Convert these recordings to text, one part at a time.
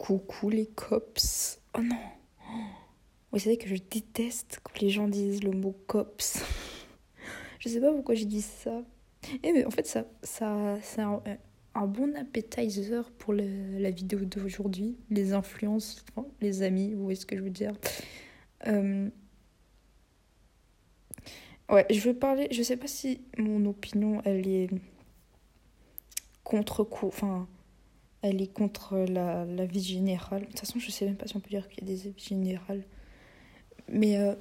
Coucou les cops. Oh non. Vous savez que je déteste quand les gens disent le mot cops. je sais pas pourquoi j'ai dit ça. Eh mais en fait ça, ça c'est un, un, bon appetizer pour la vidéo d'aujourd'hui. Les influences, les amis, vous voyez ce que je veux dire. Euh... Ouais, je veux parler. Je sais pas si mon opinion elle est contre coup. Enfin elle est contre la, la vie générale. De toute façon, je sais même pas si on peut dire qu'il y a des avis générales. Mais euh,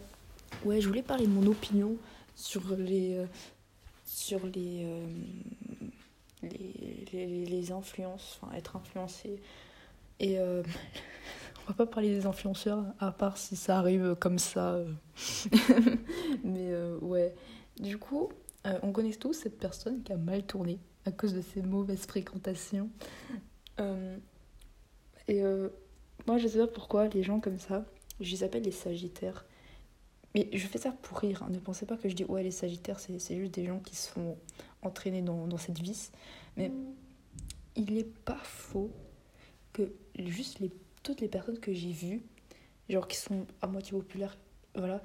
ouais, je voulais parler de mon opinion sur les, euh, sur les, euh, les, les, les, influences, enfin être influencé. Et on va pas parler des influenceurs, à part si ça arrive comme ça. Mais ouais, du coup, on connaît tous cette personne qui a mal tourné à cause de ses mauvaises fréquentations. Euh, et euh, moi, je sais pas pourquoi les gens comme ça, je les appelle les sagittaires. Mais je fais ça pour rire. Hein. Ne pensez pas que je dis ouais, les sagittaires, c'est juste des gens qui se font entraîner dans, dans cette vis. Mais il n'est pas faux que juste les, toutes les personnes que j'ai vues, genre qui sont à moitié populaires, voilà,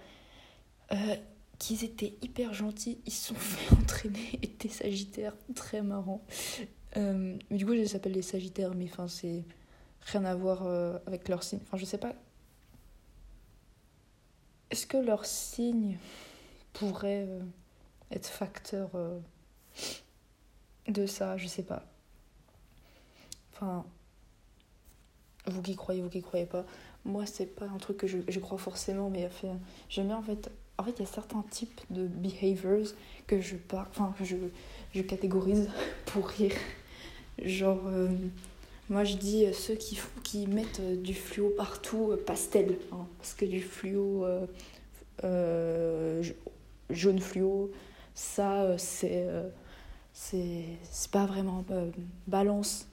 euh, qu'ils étaient hyper gentils, ils se sont fait entraîner, étaient sagittaires, très marrant. Euh, mais du coup, je s'appelle les Sagittaires, mais enfin, c'est rien à voir euh, avec leur signe. Enfin, je sais pas. Est-ce que leur signe pourrait euh, être facteur de ça? Je sais pas. Enfin, vous qui croyez, vous qui croyez pas. Moi, c'est pas un truc que je, je crois forcément, mais j'aime bien en fait. En fait, il y a certains types de behaviors que je, par... enfin, je, je catégorise pour rire. Genre, euh, moi je dis euh, ceux qui, qui mettent euh, du fluo partout, pastel. Hein, parce que du fluo jaune fluo, ça c'est c'est pas vraiment balance.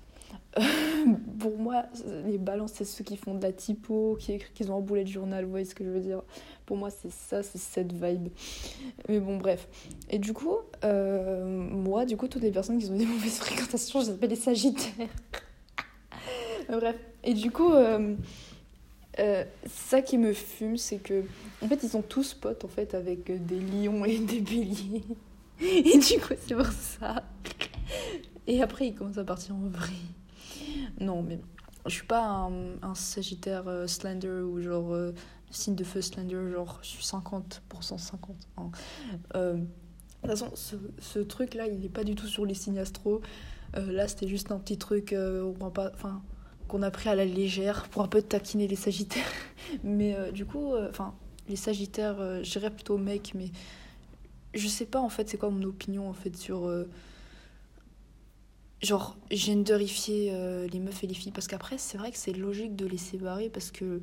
pour moi, les balances, c'est ceux qui font de la typo, qui ont un boulet de journal, vous voyez ce que je veux dire Pour moi, c'est ça, c'est cette vibe. Mais bon, bref. Et du coup, euh, moi, du coup, toutes les personnes qui ont des mauvaises fréquentations, je les appelle les sagittaires. bref. Et du coup, euh, euh, ça qui me fume, c'est que, en fait, ils sont tous potes, en fait, avec des lions et des béliers. Et du coup, c'est pour ça. Et après, ils commencent à partir en vrille. Non, mais je suis pas un, sagittaire euh, slender ou genre euh, signe de feu slender, genre je suis 50% 50. Hein. Euh, de toute façon, ce, ce truc-là, il est pas du tout sur les signes astro. Euh, là, c'était juste un petit truc euh, enfin, qu'on a pris à la légère pour un peu taquiner les sagittaires. mais du coup, enfin, les sagittaires, je dirais plutôt mec, mais je sais pas en fait c'est quoi mon opinion en fait sur genre genderifier euh, les meufs et les filles parce qu'après c'est vrai que c'est logique de les séparer parce que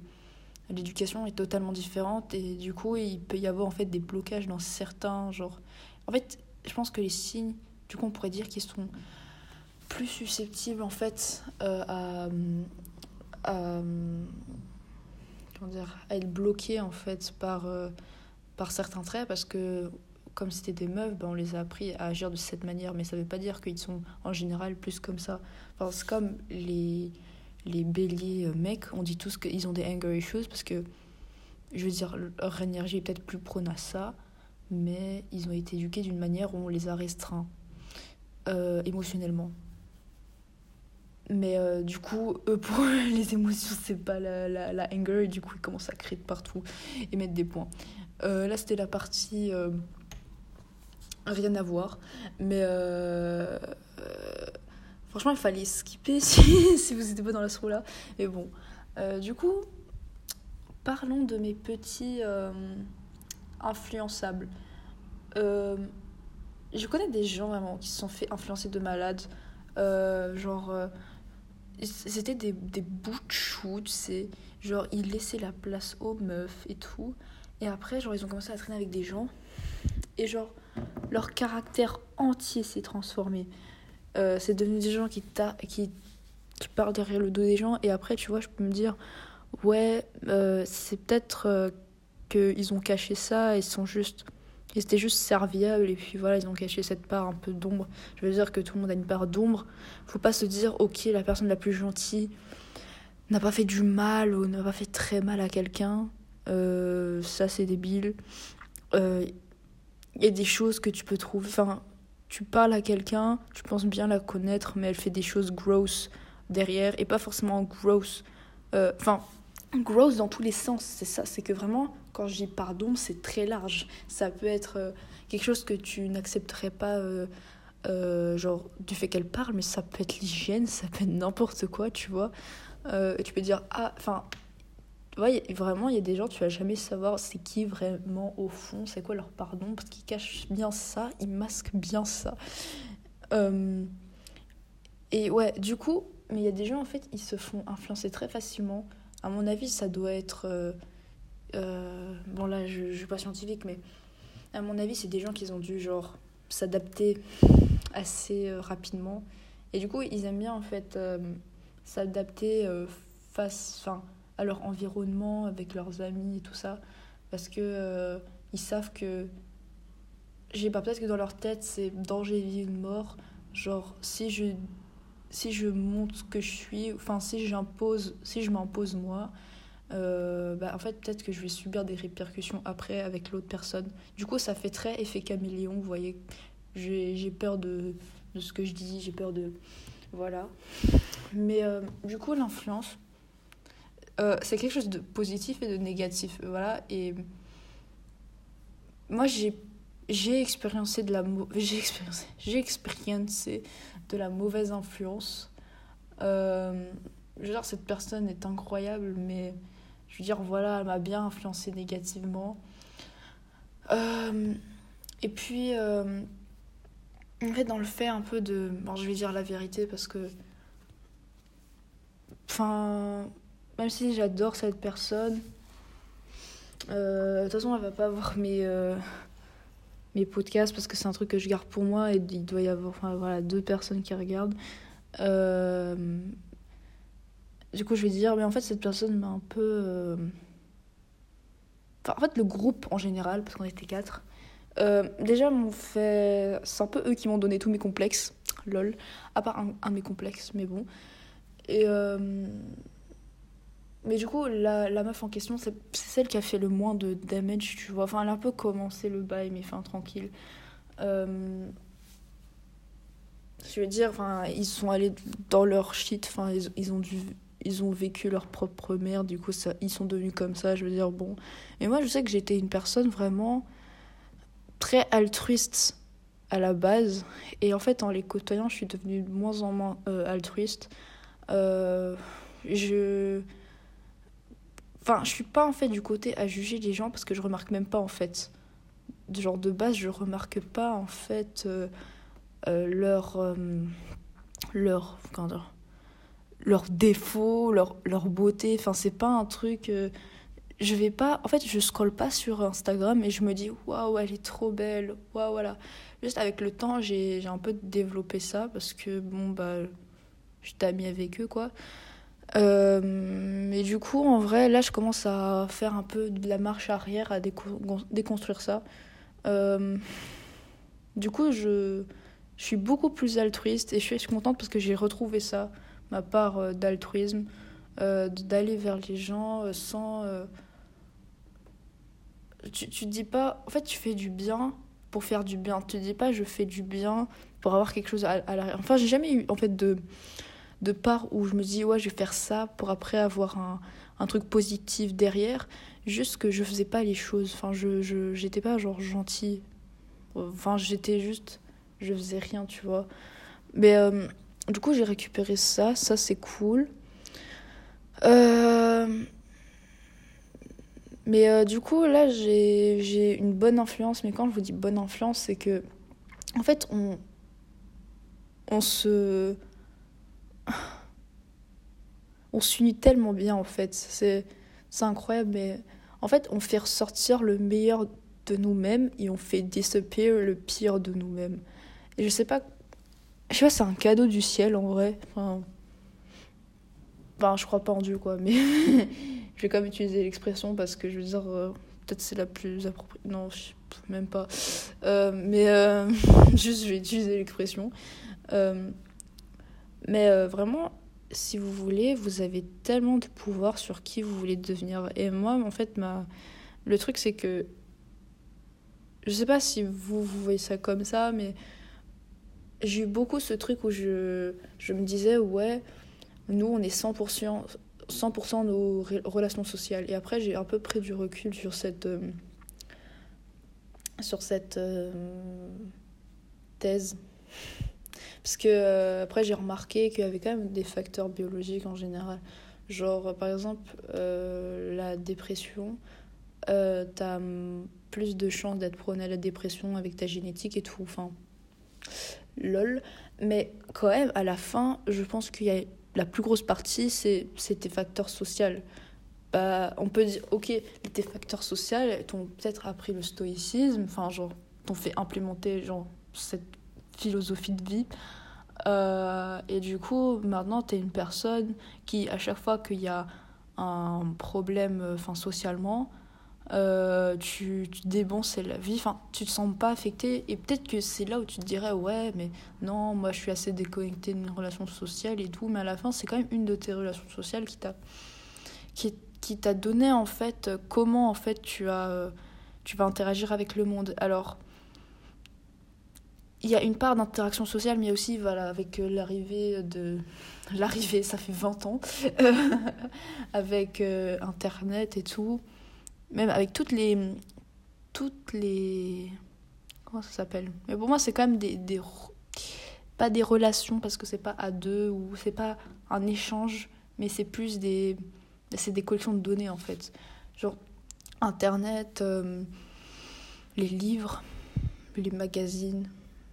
l'éducation est totalement différente et du coup il peut y avoir en fait des blocages dans certains genre en fait je pense que les signes du coup on pourrait dire qu'ils sont plus susceptibles en fait euh, à, à comment dire à être bloqués en fait par euh, par certains traits parce que comme c'était des meufs, ben on les a appris à agir de cette manière, mais ça veut pas dire qu'ils sont en général plus comme ça. Enfin, c'est comme les, les béliers euh, mecs, on dit tous qu'ils ont des anger issues parce que, je veux dire, leur énergie est peut-être plus prône à ça, mais ils ont été éduqués d'une manière où on les a restreints euh, émotionnellement. Mais euh, du coup, eux, pour les émotions, c'est pas la, la, la, anger, et du coup, ils commencent à crier de partout et mettre des points. Là, c'était la partie rien à voir. Mais euh, euh, franchement, il fallait skipper si, si vous n'étiez pas dans la là. Mais bon, euh, du coup, parlons de mes petits influençables. Je connais des gens vraiment qui se sont fait influencer de malades. genre, c'était des, des bouts de chou, tu sais. Genre, ils laissaient la place aux meufs et tout. Et après, genre, ils ont commencé à traîner avec des gens. Et genre, leur caractère entier s'est transformé. Euh, c'est devenu des gens qui, qui, qui parlent derrière le dos des gens. Et après, tu vois, je peux me dire, ouais, euh, c'est peut-être euh, qu'ils ont caché ça et sont juste. Ils étaient juste serviables et puis voilà, ils ont caché cette part un peu d'ombre. Je veux dire que tout le monde a une part d'ombre. Faut pas se dire, ok, la personne la plus gentille, n'a pas fait du mal ou n'a pas fait très mal à quelqu'un. Euh, ça, c'est débile. Il euh, y a des choses que tu peux trouver. Enfin, tu parles à quelqu'un, tu penses bien la connaître, mais elle fait des choses grosses derrière et pas forcément gross. Euh, enfin, gross dans tous les sens, c'est ça. C'est que vraiment, quand je dis pardon, c'est très large. Ça peut être quelque chose que tu n'accepterais pas. genre du fait qu'elle parle mais ça peut être l'hygiène ça peut être n'importe quoi tu vois euh, tu peux dire, ah, enfin, ouais, vraiment, il y a des gens, tu vas jamais savoir c'est qui vraiment au fond, c'est quoi leur pardon, parce qu'ils cachent bien ça, ils masquent bien ça. Euh, et ouais, du coup, mais il y a des gens, en fait, ils se font influencer très facilement. À mon avis, ça doit être. Euh, bon, là, je, je suis pas scientifique, mais à mon avis, c'est des gens qui ont dû, genre, s'adapter assez rapidement. Et du coup, ils aiment bien, en fait s'adapter euh, face, enfin, à leur environnement, avec leurs amis et tout ça. Parce que euh, ils savent que. Pas, peut-être que dans leur tête, c'est danger, vie ou mort. Genre, si je, si je montre ce que je suis, enfin, si si je m'impose moi, euh, bah, en fait, peut-être que je vais subir des répercussions après avec l'autre personne. Du coup, ça fait très effet caméléon, vous voyez. J'ai peur de, de ce que je dis, j'ai peur de. Voilà. Mais euh, du coup, l'influence, euh, c'est quelque chose de positif et de négatif. Voilà. Et moi, j'ai j'ai expériencé de la j'ai de la mauvaise influence euh, dire cette personne est incroyable mais je veux dire voilà elle m'a bien influencé négativement et puis en fait, dans le fait un peu de. Bon, je vais dire la vérité parce que. Enfin. Même si j'adore cette personne. Euh, de toute façon, elle va pas voir mes. Euh, mes podcasts parce que c'est un truc que je garde pour moi et il doit y avoir enfin, voilà, deux personnes qui regardent. Euh, du coup, je vais dire, mais en fait, cette personne m'a un peu. Enfin, en fait, le groupe en général, parce qu'on était quatre, déjà, m'ont fait. C'est un peu eux qui m'ont donné tous mes complexes. Lol. À part un, de mes complexes, mais bon. Et. Mais du coup, la, la meuf en question, c'est celle qui a fait le moins de damage, tu vois. Enfin, elle a un peu commencé le bail, mais enfin, tranquille. Euh, je veux dire, ils sont allés dans leur shit, enfin, ils, ils ont dû ils ont vécu leur propre merde, du coup, ça, ils sont devenus comme ça, je veux dire, bon. Et moi, je sais que j'étais une personne vraiment très altruiste à la base. Et en fait, en les côtoyant, je suis devenue de moins en moins euh, altruiste. Euh, je. Enfin, je suis pas en fait du côté à juger les gens parce que je remarque même pas en fait. Genre de base, je remarque pas en fait euh, leur. leur. Leurs défauts, leur, leur beauté. Enfin, c'est pas un truc je vais pas en fait je scrolle pas sur Instagram et je me dis waouh elle est trop belle waouh voilà juste avec le temps j'ai un peu développé ça parce que bon bah je suis amie avec eux quoi euh, mais du coup en vrai là je commence à faire un peu de la marche arrière à déconstruire ça euh, du coup je suis beaucoup plus altruiste et je suis contente parce que j'ai retrouvé ça ma part euh, d'altruisme d'aller vers les gens sans tu, tu te dis pas. En fait, tu fais du bien pour faire du bien. Tu te dis pas, je fais du bien pour avoir quelque chose à, à l'arrière. Enfin, j'ai jamais eu, en fait, de, de part où je me dis, ouais, je vais faire ça pour après avoir un, un truc positif derrière. Juste que je faisais pas les choses. Enfin, je, j'étais pas genre gentille. Enfin, j'étais juste. Je faisais rien, tu vois. Mais euh, du coup, j'ai récupéré ça. Ça, c'est cool. Euh mais euh, du coup, là, j'ai une bonne influence. Mais quand je vous dis bonne influence, c'est que, en fait, on, on se. On s'unit tellement bien, en fait. C'est incroyable, mais en fait, on fait ressortir le meilleur de nous-mêmes et on fait disappear le pire de nous-mêmes. Et je sais pas. Je sais pas, c'est un cadeau du ciel, en vrai. Enfin. Enfin, je crois pas en Dieu, quoi, mais. Je vais quand même utiliser l'expression parce que je veux dire, euh, peut-être c'est la plus appropriée. Non, même pas. Euh, mais euh, juste, je vais utiliser l'expression. Mais vraiment, si vous voulez, vous avez tellement de pouvoir sur qui vous voulez devenir. Et moi, en fait, ma... le truc, c'est que. Je sais pas si vous, vous voyez ça comme ça, mais j'ai eu beaucoup ce truc où je, je me disais, ouais, nous, on est 100%, 100 nos relations sociales. Et après, j'ai un peu pris du recul sur cette. Euh, sur cette euh, thèse parce que euh, après, j'ai remarqué qu'il y avait quand même des facteurs biologiques en général. Genre, par exemple, euh, la dépression, euh, t'as plus de chances d'être prôné à la dépression avec ta génétique et tout. Enfin, lol. Mais quand même, à la fin, je pense qu'il y a la plus grosse partie, c'est tes facteurs sociaux. Bah, on peut dire, ok, tes facteurs sociaux t'ont peut-être appris le stoïcisme, enfin, genre, t'ont fait implémenter, genre, cette philosophie de vie. Euh, et du coup, maintenant, tu es une personne qui, à chaque fois qu'il y a un problème enfin, socialement, euh, tu, tu la vie, enfin, tu te sens pas affecté. Et peut-être que c'est là où tu te dirais, ouais, mais non, moi je suis assez déconnecté d'une relation sociale et tout. Mais à la fin, c'est quand même une de tes relations sociales qui t'a qui, qui donné en fait comment en fait tu as euh, tu vas interagir avec le monde. Alors il y a une part d'interaction sociale, mais aussi voilà, avec euh, l'arrivée de. L'arrivée, ça fait 20 ans, avec euh, Internet et tout, même avec toutes les. Toutes les. Comment ça s'appelle? Mais pour moi, c'est quand même des, des. Pas des relations, parce que c'est pas à deux, ou c'est pas un échange, mais c'est plus des. C'est des collections de données en fait. Genre, Internet, euh, les livres, les magazines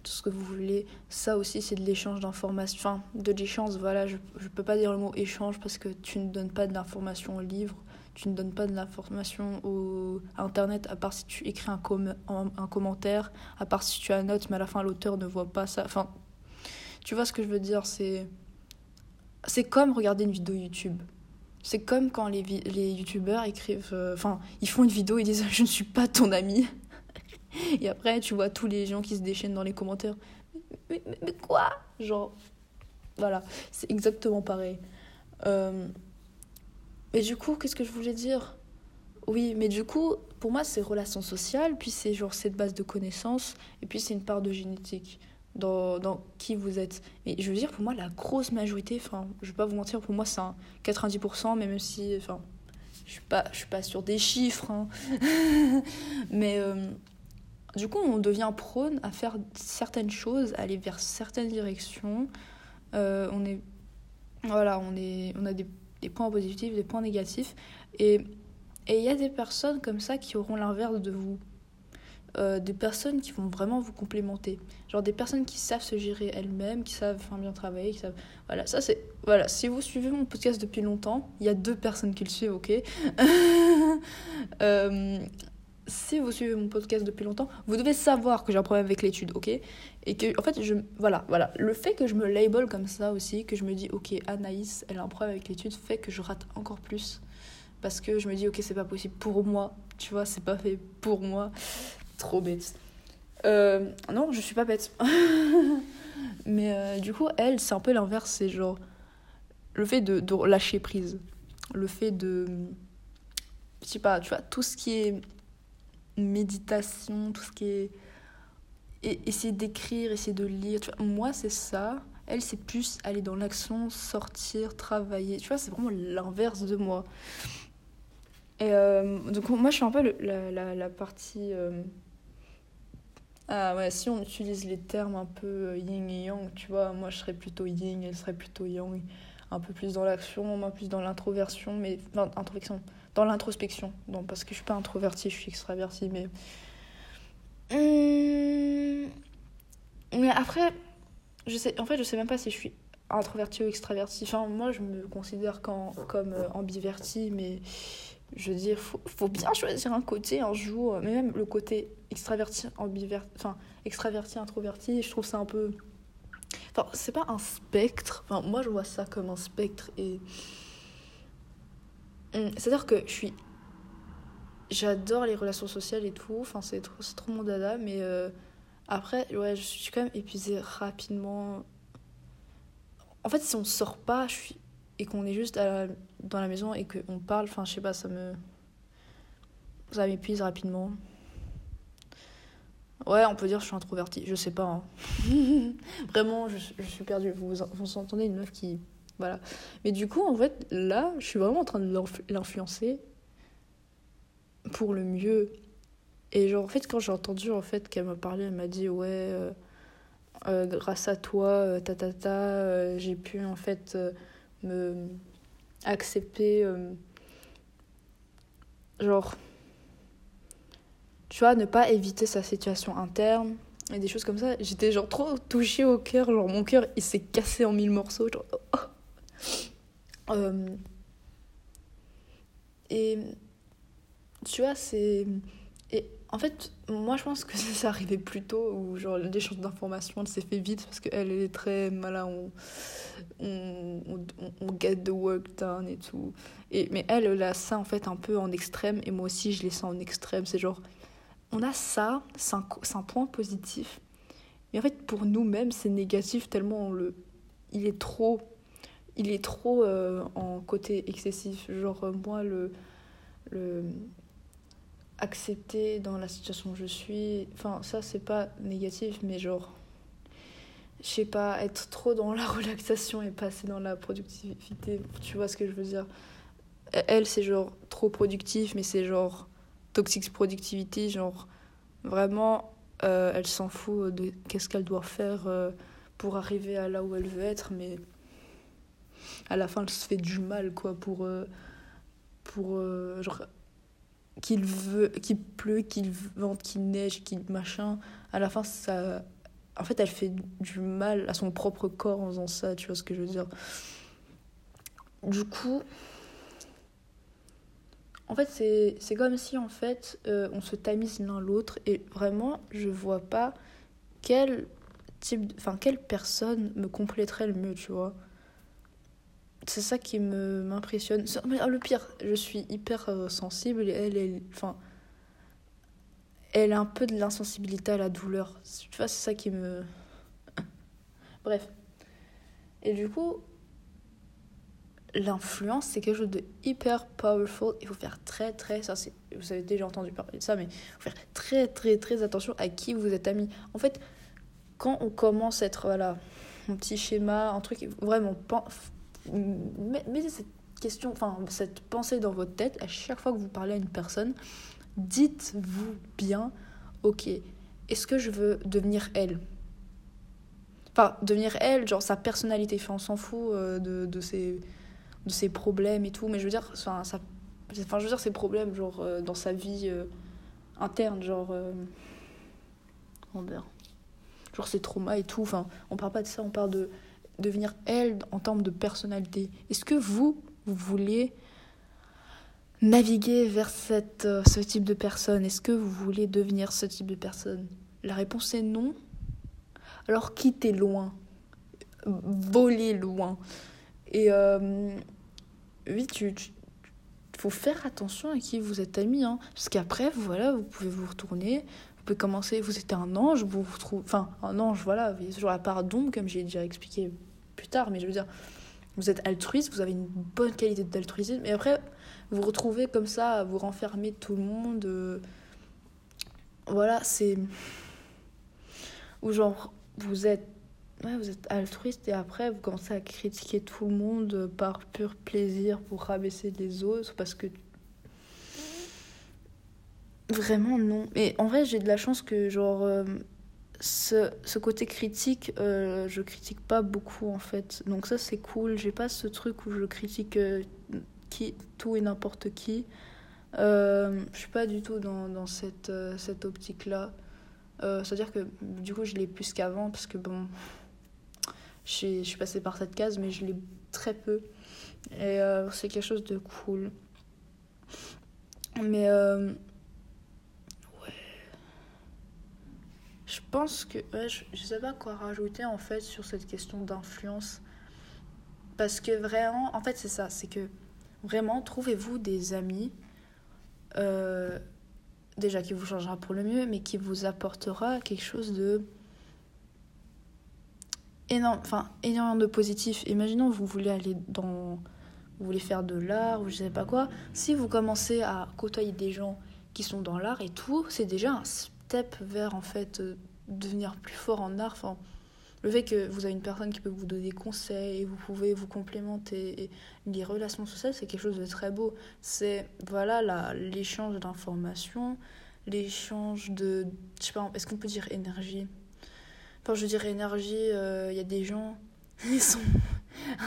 tout ce que vous voulez. Ça aussi, c'est de l'échange d'informations. Enfin, de l'échange, voilà, je ne peux pas dire le mot échange parce que tu ne donnes pas de l'information au livre, tu ne donnes pas de l'information au Internet, à part si tu écris un, com un, commentaire, à part si tu note, mais à la fin, l'auteur ne voit pas ça. Enfin, tu vois ce que je veux dire C'est c'est comme regarder une vidéo YouTube. C'est comme quand les, les youtubeurs écrivent. Euh, enfin, ils font une vidéo et disent Je ne suis pas ton ami. Et après, tu vois tous les gens qui se déchaînent dans les commentaires. Mais, mais, quoi? Genre, voilà, c'est exactement pareil. Euh... Et du coup, qu'est-ce que je voulais dire? Oui, mais du coup, pour moi, c'est relation sociale, puis c'est genre cette base de connaissances, et puis c'est une part de génétique dans, dans qui vous êtes. Mais je veux dire, pour moi, la grosse majorité, enfin, je vais pas vous mentir, pour moi, c'est un 90%, mais même si, enfin, je suis pas, suis pas sur des chiffres, hein. mais. Euh, du coup, on devient prône à faire certaines choses, aller vers certaines directions. Euh, on est, voilà, on est, on a des, points positifs, des points négatifs, et il y a des personnes comme ça qui auront l'inverse de vous. Euh, des personnes qui vont vraiment vous complémenter. Genre des personnes qui savent se gérer elles-mêmes, qui savent bien travailler, qui savent... Voilà, ça c'est... Voilà, si vous suivez mon podcast depuis longtemps, il y a deux personnes qui le suivent, ok? Euh, si vous suivez mon podcast depuis longtemps, vous devez savoir que j'ai un problème avec l'étude, ok? Et que, en fait, je, voilà, voilà. Le fait que je me label comme ça aussi, que je me dis, ok, Anaïs, elle a un problème avec l'étude, fait que je rate encore plus. Parce que je me dis, ok, c'est pas possible pour moi, tu vois, c'est pas fait pour moi. Trop bête. Euh, non, je suis pas bête. Mais euh, du coup, elle, c'est un peu l'inverse, c'est genre le fait de, de lâcher prise. Le fait de. Je sais pas, tu vois, tout ce qui est méditation, tout ce qui est. Essayer d'écrire, essayer de lire. Moi, c'est ça. Elle, c'est plus aller dans l'action, sortir, travailler. Tu vois, c'est vraiment l'inverse de moi. Et euh, donc, moi, je suis un peu la, la, la, partie. Euh, ah ouais, si on utilise les termes un peu euh, yin et yang, tu vois, moi, je serais plutôt yin, elle serait plutôt yang. Un peu plus dans l'action, moi, plus dans l'introversion, mais. Introversion dans l'introspection. Non, parce que je suis pas introvertie, je suis extravertie, mais. Hum, mais après, je sais, en fait, je sais même pas si je suis introvertie ou extravertie. Enfin, moi, je me considère comme euh, ambivertie, mais je veux dire, faut, faut bien choisir un côté un jour. Mais même le côté extraverti, ambiverti, enfin, extraverti, introverti, je trouve ça un peu. Enfin, c'est pas un spectre. Enfin, moi, je vois ça comme un spectre et c'est-à-dire que je suis. J'adore les relations sociales et tout, enfin, c'est trop, trop mon dada, mais euh, après, ouais, je suis quand même épuisée rapidement. En fait, si on sort pas, je suis. et qu'on est juste dans la maison et qu'on parle, enfin, je sais pas, ça me. Ça m'épuise rapidement. Ouais, on peut dire que je suis introvertie, je sais pas. Hein. Vraiment, je, je, suis perdue. Vous, vous entendez une meuf qui. Voilà. Mais du coup, en fait, là, je suis vraiment en train de l'influencer pour le mieux. Et genre, en fait, quand j'ai entendu en fait, qu'elle m'a parlé, elle m'a dit Ouais, euh, euh, grâce à toi, euh, ta, ta, ta j'ai pu en fait me accepter. genre tu vois, ne pas éviter sa situation interne et des choses comme ça. J'étais genre trop touchée au cœur, genre mon cœur il s'est cassé en mille morceaux. Oh. Euh, et tu vois, c'est. Et en fait, moi je pense que ça arrivait plus tôt où genre l'échange d'informations s'est fait vite parce qu'elle elle est très. Voilà, on, on, on, on, get the work done et tout. Et, mais elle, elle a ça en fait un peu en extrême et moi aussi je l'ai ça en extrême. C'est genre on a ça, c'est un, point positif. Mais en fait, pour nous-mêmes, c'est négatif tellement le, il est trop, il est trop euh, en côté excessif. Genre, euh, moi, le, le accepter dans la situation où je suis, enfin, ça, c'est pas négatif, mais genre, je sais pas, être trop dans la relaxation et passer dans la productivité, tu vois ce que je veux dire? Elle, c'est genre trop productif, mais c'est genre toxic productivity, genre vraiment, euh, elle s'en fout de qu'est-ce qu'elle doit faire pour arriver à là où elle veut être, mais à la fin, elle se fait du mal, quoi, pour. Euh, pour genre. Qu'il veut, qu'il pleut, qu'il vente, qu'il neige, qu'il machin. À la fin, ça. En fait, elle fait du mal à son propre corps en faisant ça, tu vois ce que je veux dire. Du coup, en fait, c'est comme si en fait euh, on se tamise l'un l'autre et vraiment je vois pas quel type, enfin quelle personne me compléterait le mieux, tu vois. C'est ça qui me m'impressionne. Mais le pire, je suis hyper euh, sensible et elle, elle, enfin, elle a un peu de l'insensibilité à la douleur. Tu vois, c'est ça qui me. Bref. Et du coup, l'influence, c'est quelque chose de hyper powerful. Il faut faire très, très. Ça, vous avez déjà entendu parler de ça, mais il faut faire très, très, très attention à qui vous êtes amis. En fait, quand on commence à être. Voilà, un petit schéma, un truc. Vraiment, mettez cette question, enfin, cette pensée dans votre tête à chaque fois que vous parlez à une personne. Dites-vous bien, ok, est-ce que je veux devenir elle? Enfin, devenir elle, genre sa personnalité. Enfin, on s'en fout euh, de, de ses de ses problèmes et tout mais je veux dire enfin ça enfin je veux dire ses problèmes genre euh, dans sa vie euh, interne genre euh, genre ses traumas et tout enfin on parle pas de ça on parle de devenir elle en termes de personnalité est-ce que vous vous voulez naviguer vers cette ce type de personne? Est-ce que vous voulez devenir ce type de personne? La réponse est non alors quittez loin volez loin et oui, tu, faut faire attention à qui vous êtes amis. Hein, parce qu'après, voilà, vous pouvez vous retourner. Vous pouvez commencer, vous êtes un ange, vous vous. Enfin, un ange, voilà, il y a toujours la part d'ombre, comme j'ai déjà expliqué plus tard. Mais je veux dire, vous êtes altruiste, vous avez une bonne qualité d'altruisme. Et après, vous retrouvez comme ça vous renfermer de tout le monde. Euh, voilà, c'est. Ou genre, vous êtes ouais, vous êtes altruiste et après vous commencez à critiquer tout le monde par pur plaisir pour rabaisser les autres parce que vraiment non mais en vrai j'ai de la chance que genre euh, ce, ce, côté critique euh, je critique pas beaucoup en fait donc ça c'est cool j'ai pas ce truc où je critique euh, qui tout et n'importe qui je suis pas du tout dans, dans cette, cette optique là c'est à dire que du coup je l'ai plus qu'avant parce que bon je suis passée par cette case, mais je l'ai très peu. Et euh, c'est quelque chose de cool. Mais euh, ouais. Je pense que. Je, je sais pas quoi rajouter en fait sur cette question d'influence. Parce que vraiment, en fait, c'est ça. C'est que vraiment, trouvez-vous des amis. Euh, déjà qui vous changera pour le mieux, mais qui vous apportera quelque chose de énorme, enfin, énormément de positif. Imaginons, vous voulez aller dans. Vous voulez faire de l'art ou je sais pas quoi. Si vous commencez à côtoyer des gens qui sont dans l'art et tout, c'est déjà un step vers en fait euh, devenir plus fort en art. Le fait que vous avez une personne qui peut vous donner des conseils vous pouvez vous complémenter les relations sociales c'est quelque chose de très beau. C'est voilà l'échange d'informations l'échange de je sais pas est-ce qu'on peut dire énergie? Enfin je dirais énergie euh, il y a des gens ils sont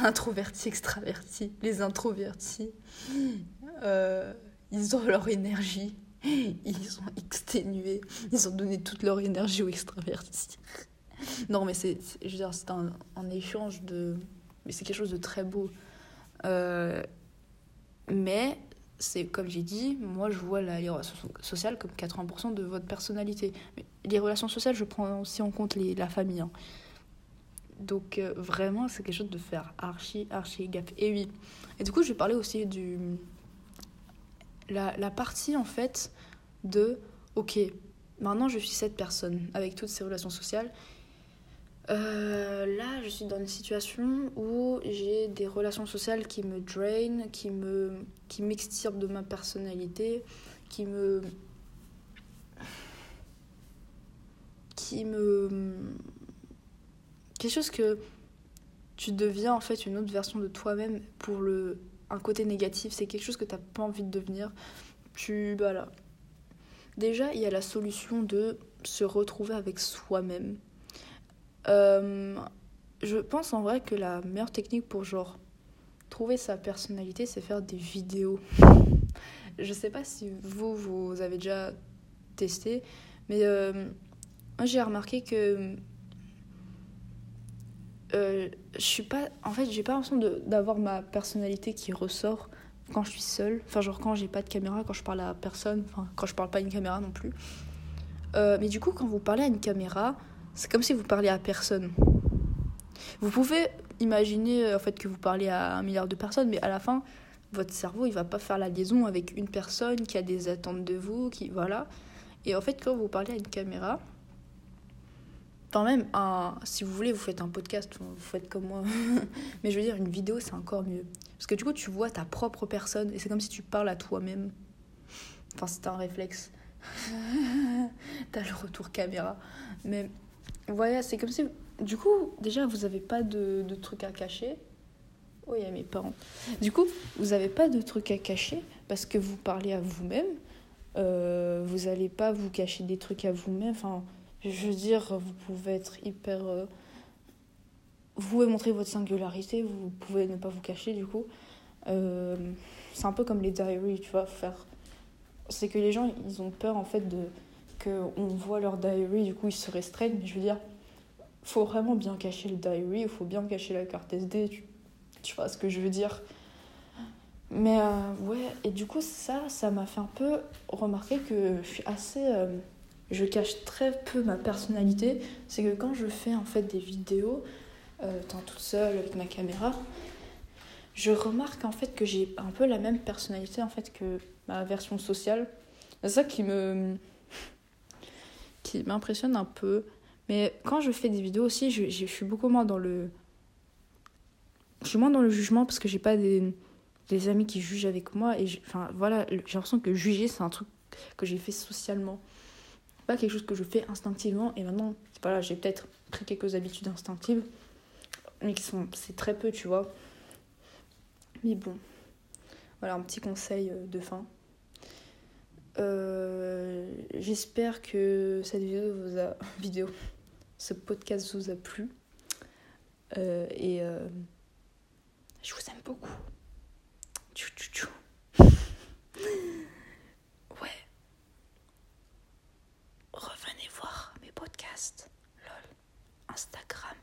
introvertis extravertis les introvertis euh, ils ont leur énergie ils sont exténués ils ont donné toute leur énergie aux extravertis non, mais c'est, je veux dire, c'est un, échange de. Mais c'est quelque chose de très beau. Euh, mais, c'est comme j'ai dit, moi je vois la, les relations sociales comme 80% de votre personnalité. Mais les relations sociales, je prends aussi en compte les, la famille. Hein. Donc, euh, vraiment, c'est quelque chose de faire archi, archi gaffe. Et oui. Et du coup, je vais parler aussi du. La, la partie en fait de. Ok, maintenant je suis cette personne avec toutes ces relations sociales euh, là, je suis dans une situation où j'ai des relations sociales qui me drainent, qui me qui m'extirpent de ma personnalité, qui me qui me quelque chose que tu deviens en fait une autre version de toi-même pour le un côté négatif, c'est quelque chose que tu n'as pas envie de devenir. Tu voilà. Déjà, il y a la solution de se retrouver avec soi-même euh, je pense en vrai que la meilleure technique pour genre trouver sa personnalité, c'est faire des vidéos. je sais pas si vous, vous avez déjà testé, mais euh, j'ai remarqué que euh, je suis pas. En fait, j'ai pas l'impression d'avoir ma personnalité qui ressort quand je suis seule. Enfin, genre quand j'ai pas de caméra, quand je parle à personne, enfin, quand je parle pas à une caméra non plus. mais du coup, quand vous parlez à une caméra, c'est comme si vous parliez à personne. Vous pouvez imaginer euh, en fait que vous parlez à un milliard de personnes, mais à la fin, votre cerveau il va pas faire la liaison avec une personne qui a des attentes de vous, qui voilà. Et en fait, quand vous parlez à une caméra, quand même, un, si vous voulez, vous faites un podcast, vous faites comme moi. mais je veux dire, une vidéo, c'est encore mieux. Parce que du coup, tu vois ta propre personne et c'est comme si tu parles à toi-même. Enfin, c'est un réflexe. T'as le retour caméra. Mais voilà, c'est comme si. Du coup, déjà, vous n'avez pas de, de trucs à cacher. Oui, il y a mes parents. Du coup, vous n'avez pas de trucs à cacher parce que vous parlez à vous-même. Euh, vous n'allez pas vous cacher des trucs à vous-même. Enfin, je veux dire, vous pouvez être hyper. Euh, vous pouvez montrer votre singularité, vous pouvez ne pas vous cacher du coup. Euh, c'est un peu comme les diaries, tu vois, faire. C'est que les gens, ils ont peur en fait de qu'on voit leur diary, du coup ils se restreignent. Je veux dire, faut vraiment bien cacher le diary, il faut bien cacher la carte SD, tu, tu vois ce que je veux dire. Mais euh, ouais, et du coup, ça, ça m'a fait un peu remarquer que je suis assez. Je cache très peu ma personnalité. C'est que quand je fais en fait des vidéos, euh, toute seule avec ma caméra, je remarque en fait que j'ai un peu la même personnalité en fait que ma version sociale. C'est ça qui me qui m'impressionne un peu. Mais quand je fais des vidéos aussi, je, je, suis beaucoup moins dans le. Je suis moins dans le jugement parce que j'ai pas des, des, amis qui jugent avec moi. Et enfin, voilà, j'ai l'impression que juger, c'est un truc que j'ai fait socialement. Pas quelque chose que je fais instinctivement. Et maintenant, voilà, j'ai peut-être pris quelques habitudes instinctives. Mais qui sont. C'est très peu, tu vois. Mais bon. Voilà, un petit conseil euh, de fin. Euh, j'espère que cette vidéo vous a vidéo ce podcast vous a plu euh, et je vous aime beaucoup. LOL, Instagram,